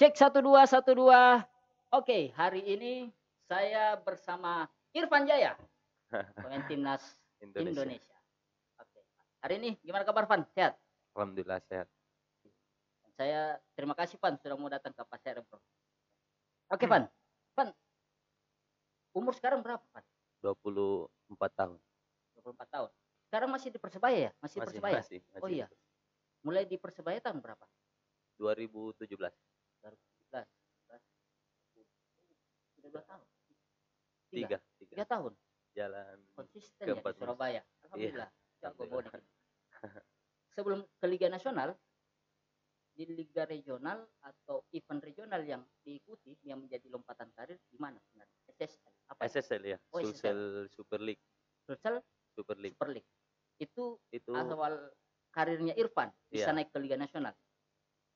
Cek satu dua satu dua. Oke, hari ini saya bersama Irfan Jaya, pemain timnas Indonesia. Indonesia. Oke. Hari ini gimana kabar Van? Sehat? Alhamdulillah sehat. Saya terima kasih Van sudah mau datang ke Pasar Bro. Oke Van, Van, umur sekarang berapa Van? 24 tahun. 24 tahun. Sekarang masih di Persebaya ya? Masih, di Persebaya? masih, masih Oh iya. Mulai di Persebaya tahun berapa? 2017. 2017. Sudah dua tahun. Tiga, Tiga tiga. tahun. Jalan Konsisten ya di. Surabaya. Alhamdulillah. Jago Alhamdulillah. ini. Sebelum ke Liga Nasional, di Liga Regional atau event regional yang diikuti yang menjadi lompatan karir di mana sebenarnya? SSL. Apa? SSL ya, Oh, Sulsel Super League, Sulsel Super League. Super League. Itu Itu awal karirnya Irfan bisa Iya. naik ke Liga Nasional.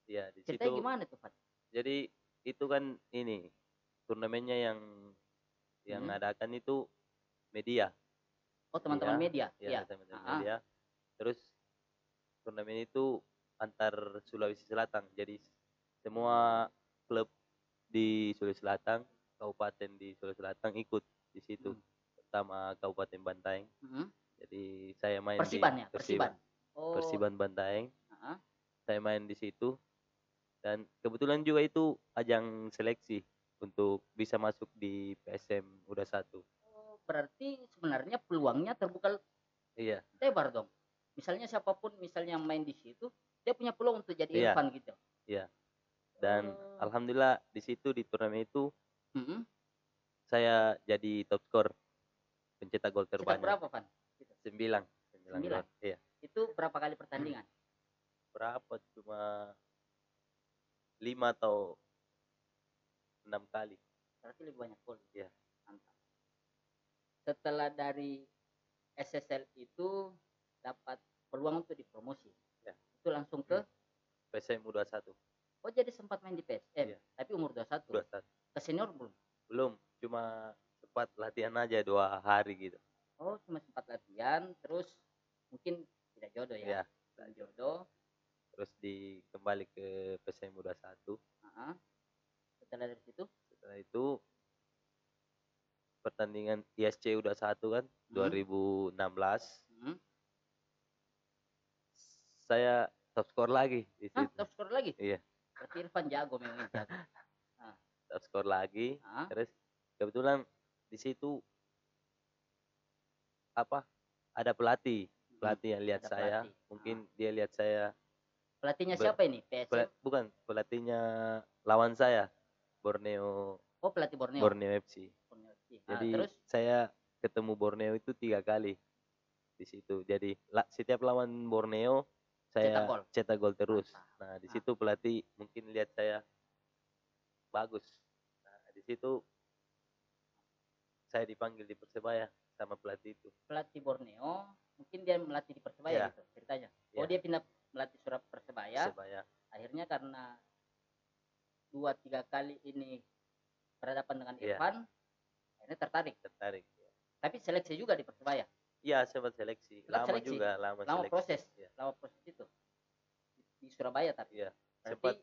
ya di Ceritanya situ. gimana tuh, Fan? Jadi itu kan ini turnamennya yang yang Hmm. adakan itu media. Oh, teman-teman Iya, media. Ya, Iya. teman-teman Ah, ah. media. Terus turnamen itu antar Sulawesi Selatan. Jadi semua klub di Sulawesi Selatan, kabupaten di Sulawesi Selatan ikut di situ. Hmm. Pertama Kabupaten Bantaeng. Mhm. Jadi saya main Persiban di ya, Persiban. Oh. Persiban Bantaeng. ah. Saya main di situ. Dan kebetulan juga itu ajang seleksi untuk bisa masuk di PSM udah satu. Oh, berarti sebenarnya peluangnya terbuka Iya, lebar dong. Misalnya siapa pun misalnya yang main di situ, dia punya peluang untuk jadi Iya. Irfan gitu. dan Oh. alhamdulillah di situ di turnamen itu Mhm. saya jadi top skor pencetak gol Cetak terbanyak berapa, Van? sembilan sembilan Sembilan? iya Itu berapa kali pertandingan? berapa cuma lima atau enam kali Berarti lebih banyak gol. Iya. Mantap. Setelah dari SSL itu dapat peluang untuk dipromosi. Ya. Itu langsung ke PSM udah satu Oh jadi sempat main di PSM, Iya. tapi umur 21. udah satu Ke senior belum? belum cuma sempat latihan aja dua hari gitu Oh, cuma sempat latihan, terus mungkin tidak jodoh ya. ya Tidak jodoh. Terus di kembali ke PSM udah satu Ah, ah. Setelah dari situ, setelah itu pertandingan ISC udah satu kan Hmm. 2016 hmm. saya top skor lagi di Hah, situ top skor lagi? Iya. Berarti Irfan jago memang jago. top skor lagi Ah, terus kebetulan di situ apa ada pelatih hmm. pelatih yang lihat Ada saya pelatih. Ah. mungkin dia lihat saya Pelatihnya Ber- siapa ini? PSM? pela- bukan pelatihnya lawan saya Borneo Oh, pelatih Borneo. Borneo FC Borneo FC. Ah, jadi terus saya ketemu Borneo itu tiga kali di situ jadi la- setiap lawan Borneo saya gol. cetak gol terus Mantap. nah di Ah. situ pelatih mungkin lihat saya bagus nah di situ saya dipanggil di persebaya sama pelatih itu pelatih Borneo, mungkin dia melatih di Persebaya Iya. gitu ceritanya. Oh, Iya. dia pindah melatih Surab Persebaya. persebaya Akhirnya karena dua tiga kali ini berhadapan dengan Iya. Irfan, akhirnya tertarik. tertarik Tapi seleksi juga di Persebaya. iya sempat seleksi lama seleksi. juga lama, Lama seleksi proses. Iya. Lama proses itu. Di, di Surabaya tapi. Iya. Berarti, sempat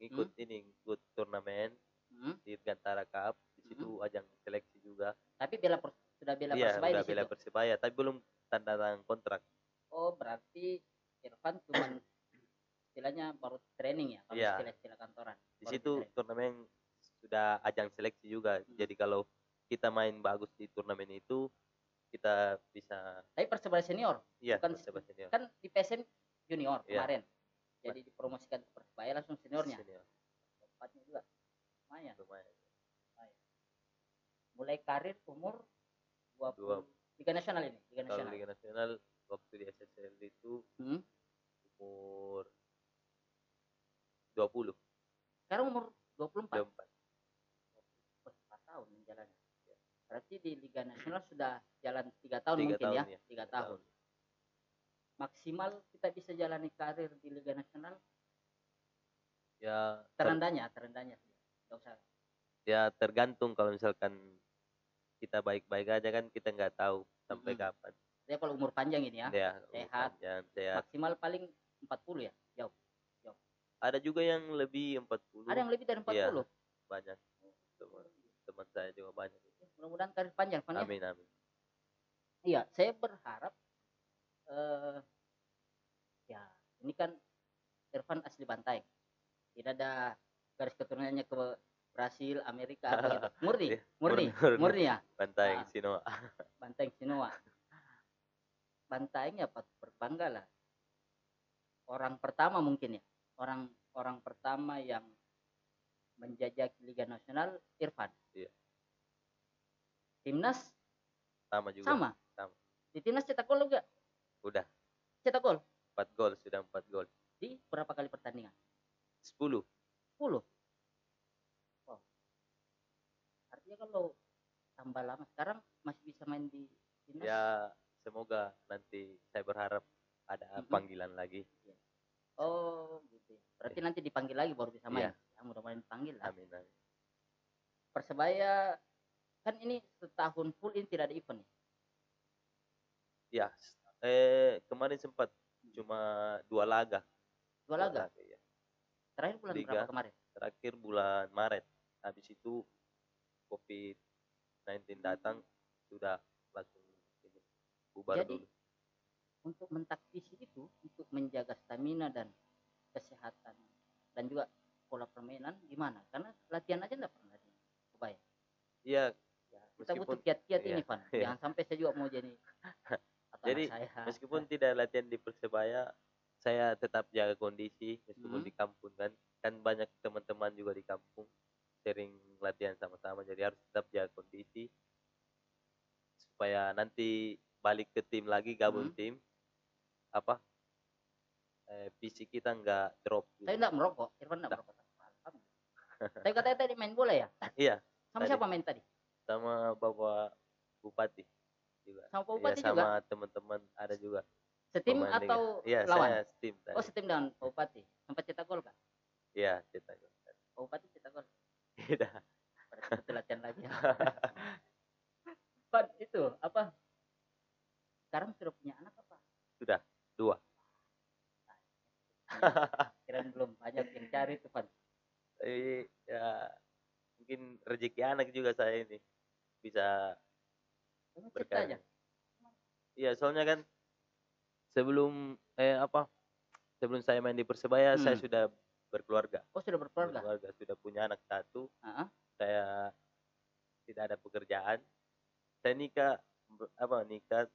ikut ini ikut turnamen hmm, di Gantara Cup di situ ajang seleksi juga tapi bela sudah bela iya Persebaya udah di bela persebaya tapi belum tanda tangan kontrak Oh, berarti Irfan cuma istilahnya baru training ya, kalau Iya. istilah-istilah kantoran. di situ training. turnamen sudah ajang seleksi juga Hmm. jadi kalau kita main bagus di turnamen itu kita bisa Tapi Persebaya senior, iya Bukan persebaya senior kan di PSM junior Iya. kemarin. Jadi dipromosikan ke Persebaya langsung seniornya. Senior. Lompatnya juga. Lumayan. lumayan Mulai karir umur 20 Dua. Liga Nasional ini, Liga Nasional. Liga Nasional waktu di SSL itu Hmm. umur 20 Sekarang umur 24. 24 Oh, 4 tahun menjalani. Berarti di Liga Nasional sudah jalan 3 tahun Tiga mungkin tahun ya, ya, 3 tiga tahun. Maksimal kita bisa jalani karir di Liga Nasional ya ter- terendahnya, terendahnya. Usah. ya tergantung kalau misalkan kita baik-baik aja kan kita nggak tahu sampai Mm-mm. kapan Dia kalau umur panjang ini ya, ya sehat. jangan sehat maksimal paling 40 ya, jauh. ada juga yang lebih 40 Ada yang lebih dari 40. Iya. banyak teman teman saya juga banyak Mudah-mudahan karir panjang, Pan ya. amin amin Iya, saya berharap eh ya, ini kan Irfan asli Bantai. Tidak ada garis keturunannya ke Brasil, Amerika atau gitu. Murni, Iya, murni, murni. murni ya. Banteng Ah. Sino Banteng Sinua. Ya patut berbangga lah. Orang pertama mungkin ya. Orang orang pertama yang menjajaki Liga Nasional Irfan. Iya. Timnas sama juga sama. Sama. Di timnas cetak gol juga. udah Cetak gol 4 gol sudah 4 gol di berapa kali pertandingan? 10 10. Oh. Artinya kalau tambah lama sekarang masih bisa main di timnas. ya semoga nanti saya berharap ada panggilan lagi Oh, gitu. ya. Berarti nanti dipanggil lagi baru bisa main. Iya. Ya, mudah-mudahan dipanggil lah. amin amin Persebaya kan ini setahun full ini tidak ada event ya. ya s- eh kemarin sempat cuma dua laga Dua laga. ya. Terakhir bulan Liga. berapa kemarin? terakhir bulan Maret habis itu covid 19 datang sudah langsung bubar Jadi, dulu Untuk mentaktisi itu untuk menjaga stamina dan kesehatan dan juga pola permainan gimana? Karena latihan aja enggak pernah di Persebaya. iya Ya, kita butuh kiat-kiat iya, ini, Van. iya. Jangan sampai saya juga mau jadi atau Jadi, saya. meskipun tidak latihan di persebaya saya tetap jaga kondisi meskipun Mhm. di kampung kan kan banyak teman-teman juga di kampung sering latihan sama-sama jadi harus tetap jaga kondisi supaya nanti balik ke tim lagi gabung Mhm. tim apa eh, fisik kita nggak drop gitu. Saya enggak merokok, Irfan Nggak. merokok. Saya katanya tadi main bola ya? Iya, Sama tadi. siapa main tadi? sama bapak bupati juga Sama Pak Iya, Bupati sama juga? teman-teman ada juga Setim atau iya lawan? saya tim tadi Oh, setim dengan Pak Bupati. Sempat cetak gol kan? iya cetak Pak Bupati cetak gol. tidak Berarti betul latihan lagi. ya. Pan, itu apa? Sekarang sudah punya anak apa? Sudah, dua. Kirain belum banyak yang cari tuh, Pan. Tapi ya mungkin rezeki anak juga saya ini bisa berkarya. Iya, soalnya kan sebelum eh apa? Sebelum saya main di Persebaya, saya Hmm. sudah berkeluarga. Oh, sudah berkeluarga? Berkeluarga, sudah punya anak satu. Heeh. Saya tidak ada pekerjaan. Saya nikah apa nikah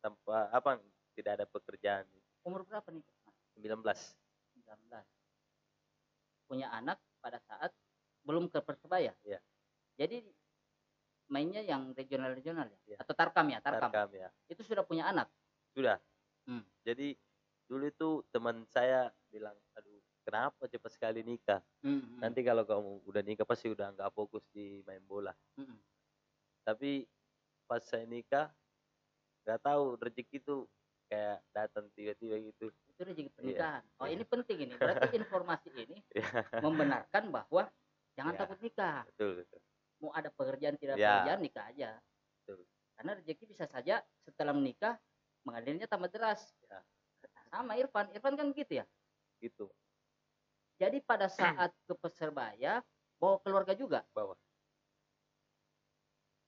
tanpa apa tidak ada pekerjaan. Umur berapa nih? Mas? 19. 19. Punya anak pada saat belum ke Persebaya. Iya. Jadi mainnya yang regional-regional ya? Iya. Atau Tarkam ya? Tarkam. Tarkam ya. Itu sudah punya anak. Sudah. Hmm. Jadi dulu itu teman saya bilang, aduh kenapa cepat sekali nikah? Hmm, hmm, Nanti kalau kamu udah nikah pasti udah nggak fokus di main bola. hmm, hmm. Tapi pas saya nikah, nggak tahu rezeki itu kayak datang tiba-tiba gitu. Itu rezeki pernikahan. Oh, Iya. ini penting ini. Berarti informasi ini Iya. membenarkan bahwa jangan Iya. takut nikah. Betul betul. Mau ada pekerjaan tidak Ya. pekerjaan nikah aja. Betul. Karena rezeki bisa saja setelah menikah mengalirnya tambah deras. Ya. Sama Irfan. Irfan kan gitu ya. Gitu. Jadi pada saat ke Persebaya bawa keluarga juga. Bawa.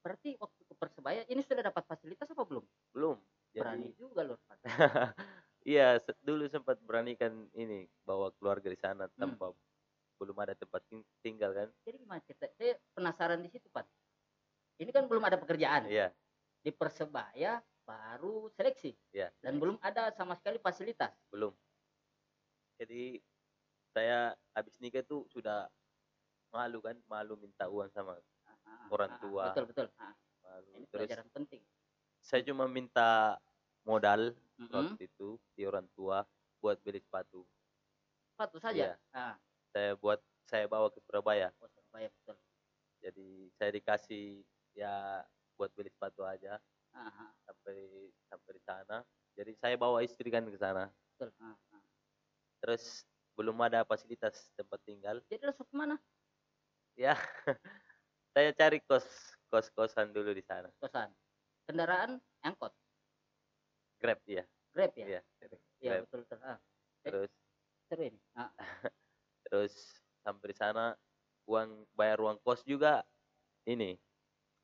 Berarti waktu Persebaya ini sudah dapat fasilitas apa belum? Belum. Berani Jadi juga loh. Iya dulu sempat beranikan ini bawa keluarga di sana Hmm. tanpa belum ada tempat ting- tinggal kan. Jadi gimana cerita? Saya penasaran di situ, Pak. Ini kan belum ada pekerjaan. Iya. Di Persebaya baru seleksi Iya. dan belum ada sama sekali fasilitas. belum jadi saya habis nikah tuh sudah malu kan malu minta uang sama Ah, ah, Orang ah, ah, tua. Betul, betul. Ah, malu ini terus pelajaran penting. saya cuma minta modal Mm-mm. waktu itu di orang tua buat beli sepatu Sepatu saja. Iya. Ah, saya buat saya bawa ke Surabaya oh, Surabaya betul. jadi saya dikasih ya buat beli sepatu aja Ah, ah, sampai sampai di sana jadi saya bawa istri kan ke sana betul. Ah, ah. terus belum ada fasilitas tempat tinggal Jadi langsung ke mana? ya saya cari kos kos kosan dulu di sana. Kosan. Kendaraan angkot, grab ya Grab ya? iya. Iya, betul betul. Ah, terus? Seru ini. Ah, terus sampai di sana uang bayar uang kos juga ini.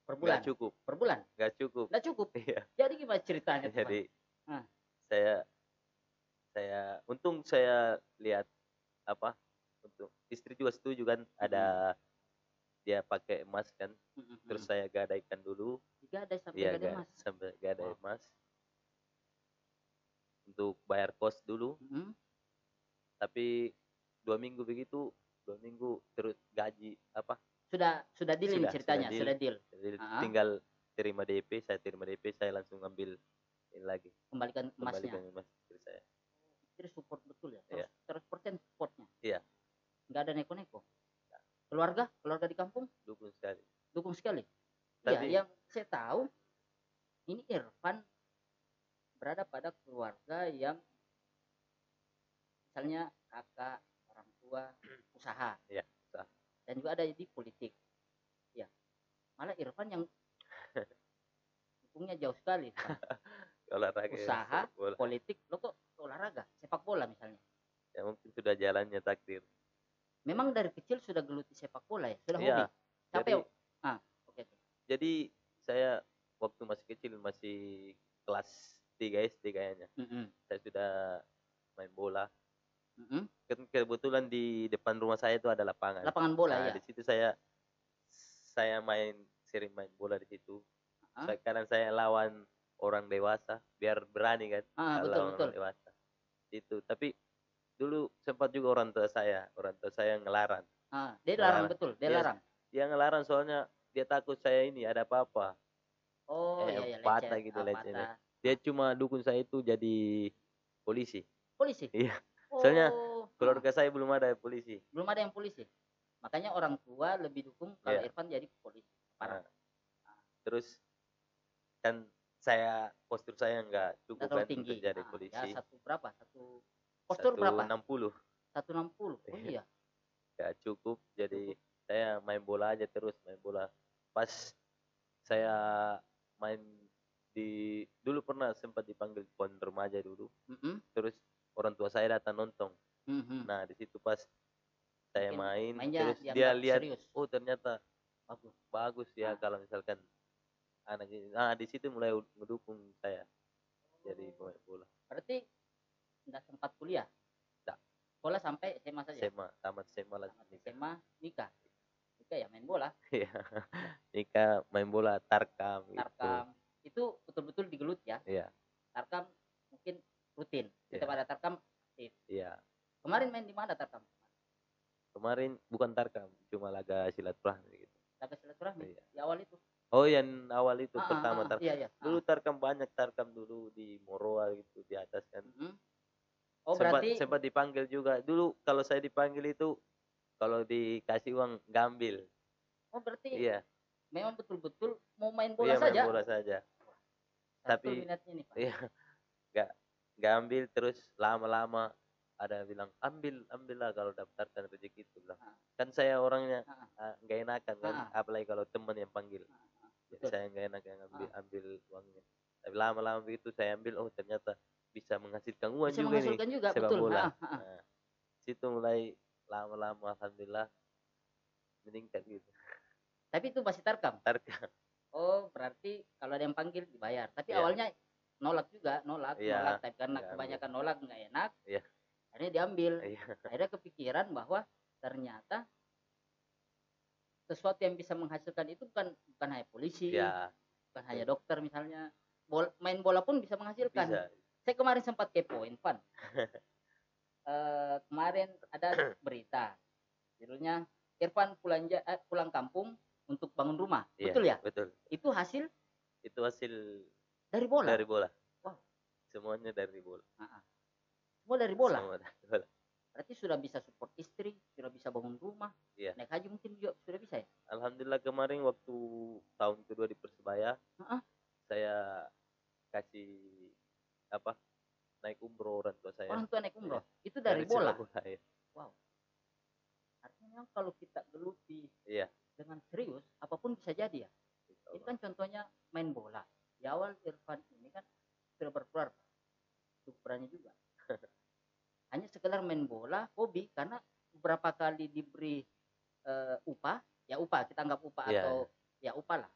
Per bulan? Nggak cukup. Per bulan? Nggak cukup. Nggak cukup? Iya. Jadi gimana ceritanya jadi Ah. saya saya untung saya lihat apa untuk istri juga setuju kan ada dia pakai emas kan Mm, mm, terus saya gadaikan dulu. Tiga ada sampai Iya, ada ga- mas sampai gadai Wow. emas. Untuk bayar kos dulu. Mm, tapi dua minggu begitu dua minggu terus gaji apa? Sudah sudah deal ini Sudah, ceritanya sudah sudah deal. deal, jadi Ah. tinggal terima DP saya terima DP saya langsung ambil ini lagi. Kembalikan emasnya. Kembalikan emas istri saya. Istri support betul ya? Iya. seratus persen supportnya? Iya. nggak ada neko-neko keluarga keluarga di kampung? Dukung sekali. Dukung sekali? Tapi- ya yang saya tahu ini Irfan berada pada keluarga yang misalnya kakak orang tua usaha. Iya, usaha. dan juga ada di politik. Ya malah Irfan yang dukungnya jauh sekali olahraga ya, Usaha. bola. politik lo kok olahraga? Sepak bola misalnya. Ya mungkin sudah jalannya takdir memang dari kecil sudah geluti sepak bola ya sudah Iya, hobi. Siapa jadi ah oke oke. Jadi saya waktu masih kecil masih kelas 3 SD kayaknya. Mm-mm, saya sudah main bola. Mm-mm. kan kebetulan di depan rumah saya itu ada lapangan. Lapangan bola nah, ya di situ saya saya main sering main bola di situ. Ah. Saya- kadang saya lawan orang dewasa biar berani kan ah betul lawan betul. orang dewasa. Itu tapi dulu sempat juga orang tua saya orang tua saya ngelarang. Ah dia larang Larang. betul dia Iya, larang? dia ngelarang soalnya dia takut saya ini ada apa-apa. Oh eh, iya iya patah lecet. gitu, ah, lecet, patah. dia cuma dukung saya itu jadi polisi. Polisi? Iya. Soalnya Oh, keluarga saya belum ada polisi. Ah, belum ada yang polisi? Makanya orang tua lebih dukung kalau Iya. Irfan jadi polisi. Parah. Nah, terus kan saya postur saya nggak cukup kan tinggi. untuk jadi Ah, polisi. ya satu berapa? Satu postur berapa? 160 satu enam puluh? Oh Iya. iya. Nggak cukup. Jadi saya main bola aja terus main bola. Pas saya main di dulu pernah sempat dipanggil pon remaja dulu. Mm-mm, terus orang tua saya datang nonton. Mhm. nah di situ pas saya Mungkin main terus dia lihat serius? oh ternyata bagus bagus ya Ah. kalau misalkan anak ini. Nah di situ mulai mendukung saya jadi pemain bola berarti nggak sempat kuliah Nggak. bola sampai SMA saja SMA tamat SMA lah tamat SMA nikah nikah ya main bola Iya. Nikah main bola tarkam gitu. tarkam itu betul-betul digelut ya Iya, tarkam mungkin rutin setiap Iya. ada tarkam iya. kemarin main di mana tarkam Kemarin bukan tarkam, cuma laga silaturahmi gitu. laga silaturahmi Iya. di awal itu Oh, yang awal itu Ah, ah, pertama ah, tarkam. iya iya Dulu tarkam banyak tarkam dulu di Moroa gitu di atas kan. Mhm. Oh sempat, berarti sempat dipanggil juga. Dulu kalau saya dipanggil itu kalau dikasih uang ngambil. oh berarti Iya, memang betul-betul mau main bola iya main saja bola saja. Satu tapi- nih pak Iya. Nggak nggak ambil terus lama-lama ada bilang ambil ambillah kalau daftarkan rezeki itu bilang Ah. kan saya orangnya Ah, ah, nggak enakan kan Ah. apalagi kalau teman yang panggil ah, jadi betul. saya nggak enak yang ambil ambil uangnya tapi lama-lama begitu saya ambil oh ternyata bisa menghasilkan uang bisa juga nih menghasilkan juga sepak betul. bola. Ah, ah, ah. nah, situ mulai lama-lama alhamdulillah meningkat gitu. Tapi itu masih tarkam? Tarkam. Oh berarti kalau ada yang panggil dibayar. Tapi Iya. awalnya nolak juga nolak Iya, nolak tapi karena nggak kebanyakan nolak nggak enak Iya. akhirnya diambil. Iya. Akhirnya kepikiran bahwa ternyata sesuatu yang bisa menghasilkan itu bukan bukan hanya polisi ya bukan hanya dokter misalnya. Bol- main bola pun bisa menghasilkan. Bisa saya kemarin sempat kepoin Pan Eh, kemarin ada berita judulnya Irfan pulang ja- eh, pulang kampung untuk bangun rumah. Iya, betul ya? betul. Itu hasil? Itu hasil dari bola? dari bola. Wow. semuanya dari bola. Semua dari bola? Semua dari bola. Berarti sudah bisa support istri sudah bisa bangun rumah Iya. naik haji mungkin juga sudah bisa ya? Alhamdulillah kemarin waktu tahun kedua di Persebaya, Heeh. saya kasih apa naik umroh orang tua saya. orang tua naik umroh? Itu dari, Dari bola? bola ya. artinya memang kalau kita geluti Iya. dengan serius apa pun bisa jadi ya. Ini Allah. kan contohnya main bola. Di awal Irfan ini kan sudah berkeluar ukurannya juga. Hanya sekedar main bola hobi karena beberapa kali diberi eh, upah ya upah kita anggap upah Iya, atau ya upah lah.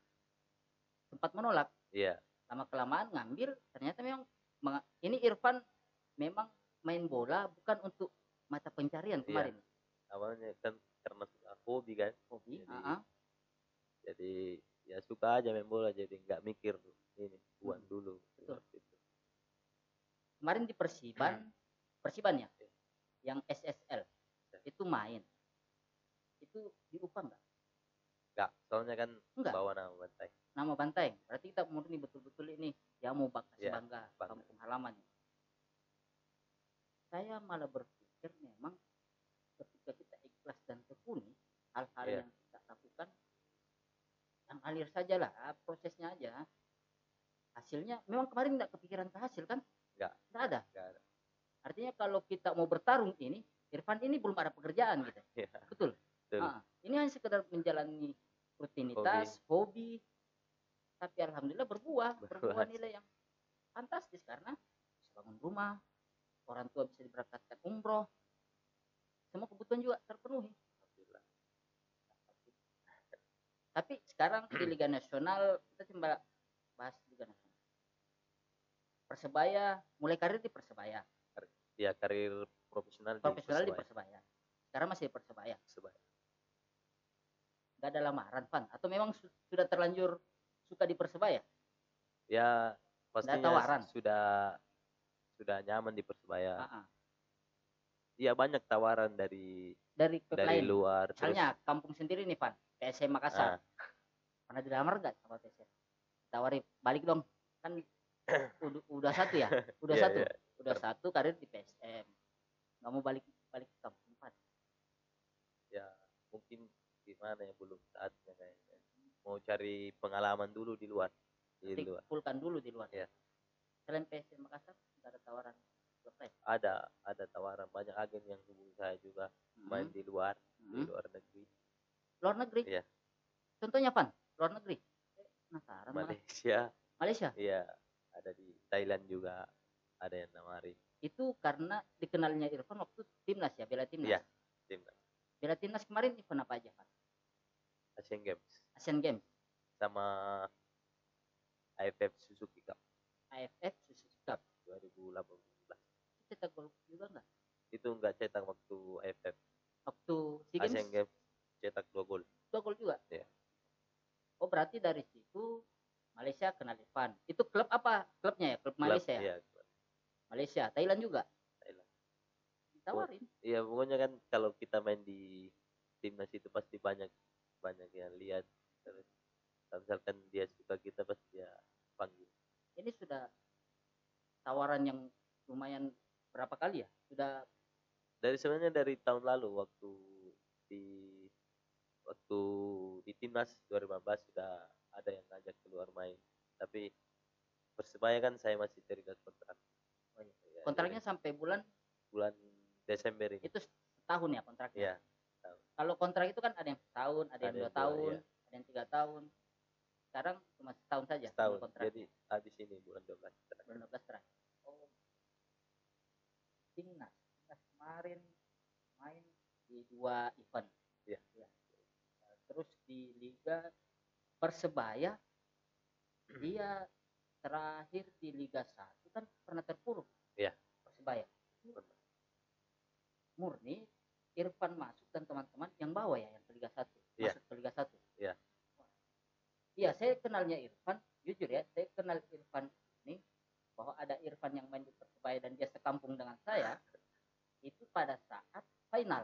Sempat menolak. Iya. Lama kelamaan ngambil ternyata memang ini Irfan memang main bola bukan untuk mata pencarian Iya. kemarin awalnya kan karena suka hobi kan hobi Jadi- ah. jadi ya suka aja main bola jadi nggak mikir ini uang Hmm. dulu itu. kemarin di Persiban Persiban ya Iya. yang SSL itu main itu diupah nggak nggak soalnya kan Enggak. bawa nama bantai nama Banteng. Berarti kita murni betul-betul ini ya mau bangga Iya, bangga. bangga. kampung halaman saya malah berpikir memang ketika kita ikhlas dan tekuni hal-hal Iya. yang kita lakukan yang alir saja lah prosesnya aja. Hasilnya memang kemarin nggak kepikiran ke hasil kan? Nggak. nggak ada. Ada. Artinya kalau kita mau bertarung ini Irfan ini belum ada pekerjaan gitu. Iya, betul? Betul. Ah, ini hanya sekedar menjalani rutinitas hobi, tapi alhamdulillah berbuah Berbuah. nilai yang fantastis karena bisa bangun rumah orang tua bisa diberangkatkan umroh. Semua kebutuhan juga terpenuhi. Alhamdulillah. tapi sekarang di Liga Nasional kita coba bahas Liga Nasional. Persebaya mulai karir di Persebaya. Ya karir profesional profesional di di Persebaya. Sekarang masih di Persebaya. Persebaya. nggak ada lamaran Pan atau memang su- sudah terlanjur suka di Persebaya ya pastinya tawaran. sudah sudah nyaman di persebaya iya banyak tawaran dari dari klub dari lain luar terus misalnya kampung sendiri nih Pan PSM Makassar. Ah, pernah dilamar nggak sama PSM tawari balik dong. Kan udah, udah satu ya? Udah Iya, satu? iya. udah satu karir di PSM nggak mau balik balik ke kampung Pan ya mungkin gimana ya belum saatnya kayaknya mau cari pengalaman dulu di luar di Nanti luar. kumpulkan dulu di luar. Iya. selain PSM Makassar ada tawaran? Ada ada tawaran. Banyak agen yang hubungi saya juga main Hmm, di luar di hmm. luar negeri. Luar negeri? Iya. contohnya Pan luar negeri? Penasaran malah. Malaysia. Malaysia? Iya ada di Thailand juga ada yang nawarin. Itu karena dikenalnya Irfan waktu timnas ya bela timnas? Iya. timnas. Bela timnas kemarin event apa aja Pan Asian Games Asian Games. Sama AFF Suzuki Cup. AFF Suzuki Cup? 2018 Itu cetak gol juga nggak? Itu nggak cetak waktu AFF waktu SEA Games? Asian Games cetak dua gol. Dua gol juga? Iya. oh berarti dari situ Malaysia kenal Irfan itu klub apa klubnya ya? Klub Klub- Malaysia ya? iya Malaysia. Thailand juga? Thailand. ditawarin. Iya pokoknya kan kalau kita main di timnas itu pasti banyak banyak yang lihat terus kalau misalkan dia suka kita pasti dia panggil. Ini sudah tawaran yang lumayan berapa kali ya? Sudah dari sebenarnya dari tahun lalu waktu di waktu di timnas 2015 sudah ada yang ngajak keluar main. Tapi persebaya kan saya masih terikat kontrak. Oh iya. Ya, kontraknya jadi sampai bulan? Bulan Desember ini. Itu setahun ya kontraknya? Ya kalau kontrak itu kan ada yang setahun ada yang Ada dua yang dua, tahun. iya. Ada yang tiga tahun. Sekarang cuma setahun saja setahun. kontrak. Jadi habis ini bulan 12 terakhir. bulan 12 terakhir. Oh. Timnas. Timnas kemarin main di dua event. Ya. Nah, terus di liga persebaya dia terakhir di liga 1 kan pernah terpuruk. Iya. persebaya. Murni Irfan masuk dan teman-teman yang bawa ya yang ke liga 1 Iya. masuk ke liga 1 Iya. iya saya kenalnya Irfan jujur ya saya kenal Irfan ini bahwa ada Irfan yang main di Persebaya dan dia sekampung dengan saya itu pada saat final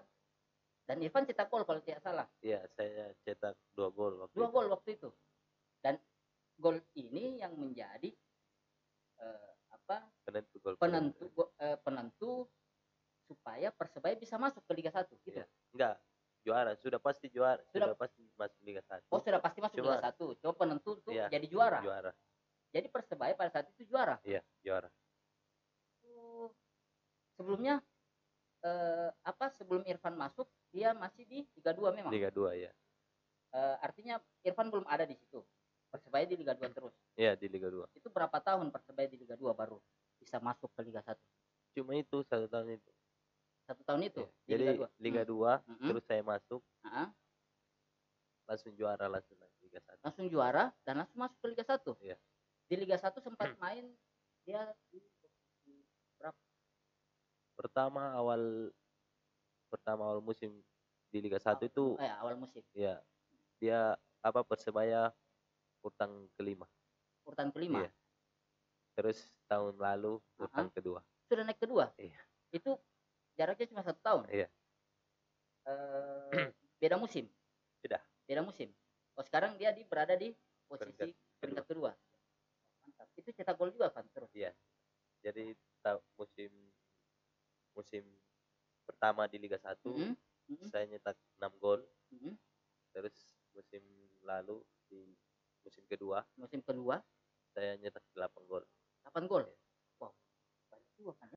dan Irfan cetak gol kalau tidak salah iya saya cetak dua gol waktu dua itu. gol waktu itu dan gol ini yang menjadi eh, apa penentu gol penentu go- eh, penentu supaya Persebaya bisa masuk ke Liga 1 gitu. Iya. enggak juara sudah pasti juara Sudah- sudah, pasti masuk Liga 1 Oh, sudah pasti masuk Cuma- Liga 1. Coba penentu tuh Iya, jadi juara. juara Jadi Persebaya pada saat itu juara. iya juara Oh, sebelumnya eh, apa sebelum Irfan masuk dia masih di Liga 2 memang. Liga 2 ya Eh, artinya Irfan belum ada di situ. Persebaya di Liga 2 terus. iya di Liga 2 Itu berapa tahun Persebaya di Liga 2 baru bisa masuk ke Liga 1? cuma itu satu tahun itu satu tahun itu di Jadi Liga 2. Liga Hmm. 2 Mm-mm. terus saya masuk Ah, langsung juara langsung Liga 1. langsung juara dan langsung masuk ke Liga 1. Iya. Di Liga 1 sempat main dia di posisi Pertama awal pertama awal musim di Liga 1 itu eh, awal musim, ya dia apa Persebaya urutan kelima. urutan kelima. Iya. Terus tahun lalu urutan kedua. Sudah naik kedua. Iya. Itu jaraknya cuma satu tahun. Iya. Eh, beda musim. Beda. Beda musim. Oh sekarang dia di berada di posisi Peringkat peringkat kedua. Mantap. Itu cetak gol juga kan terus. Jadi ta- musim musim pertama di Liga 1 Mhm, mhm, saya nyetak 6 gol. mhm. Terus musim lalu di musim kedua Musim kedua saya nyetak 8 gol. 8 gol. Iya. Wow. Banyak juga kan. ya.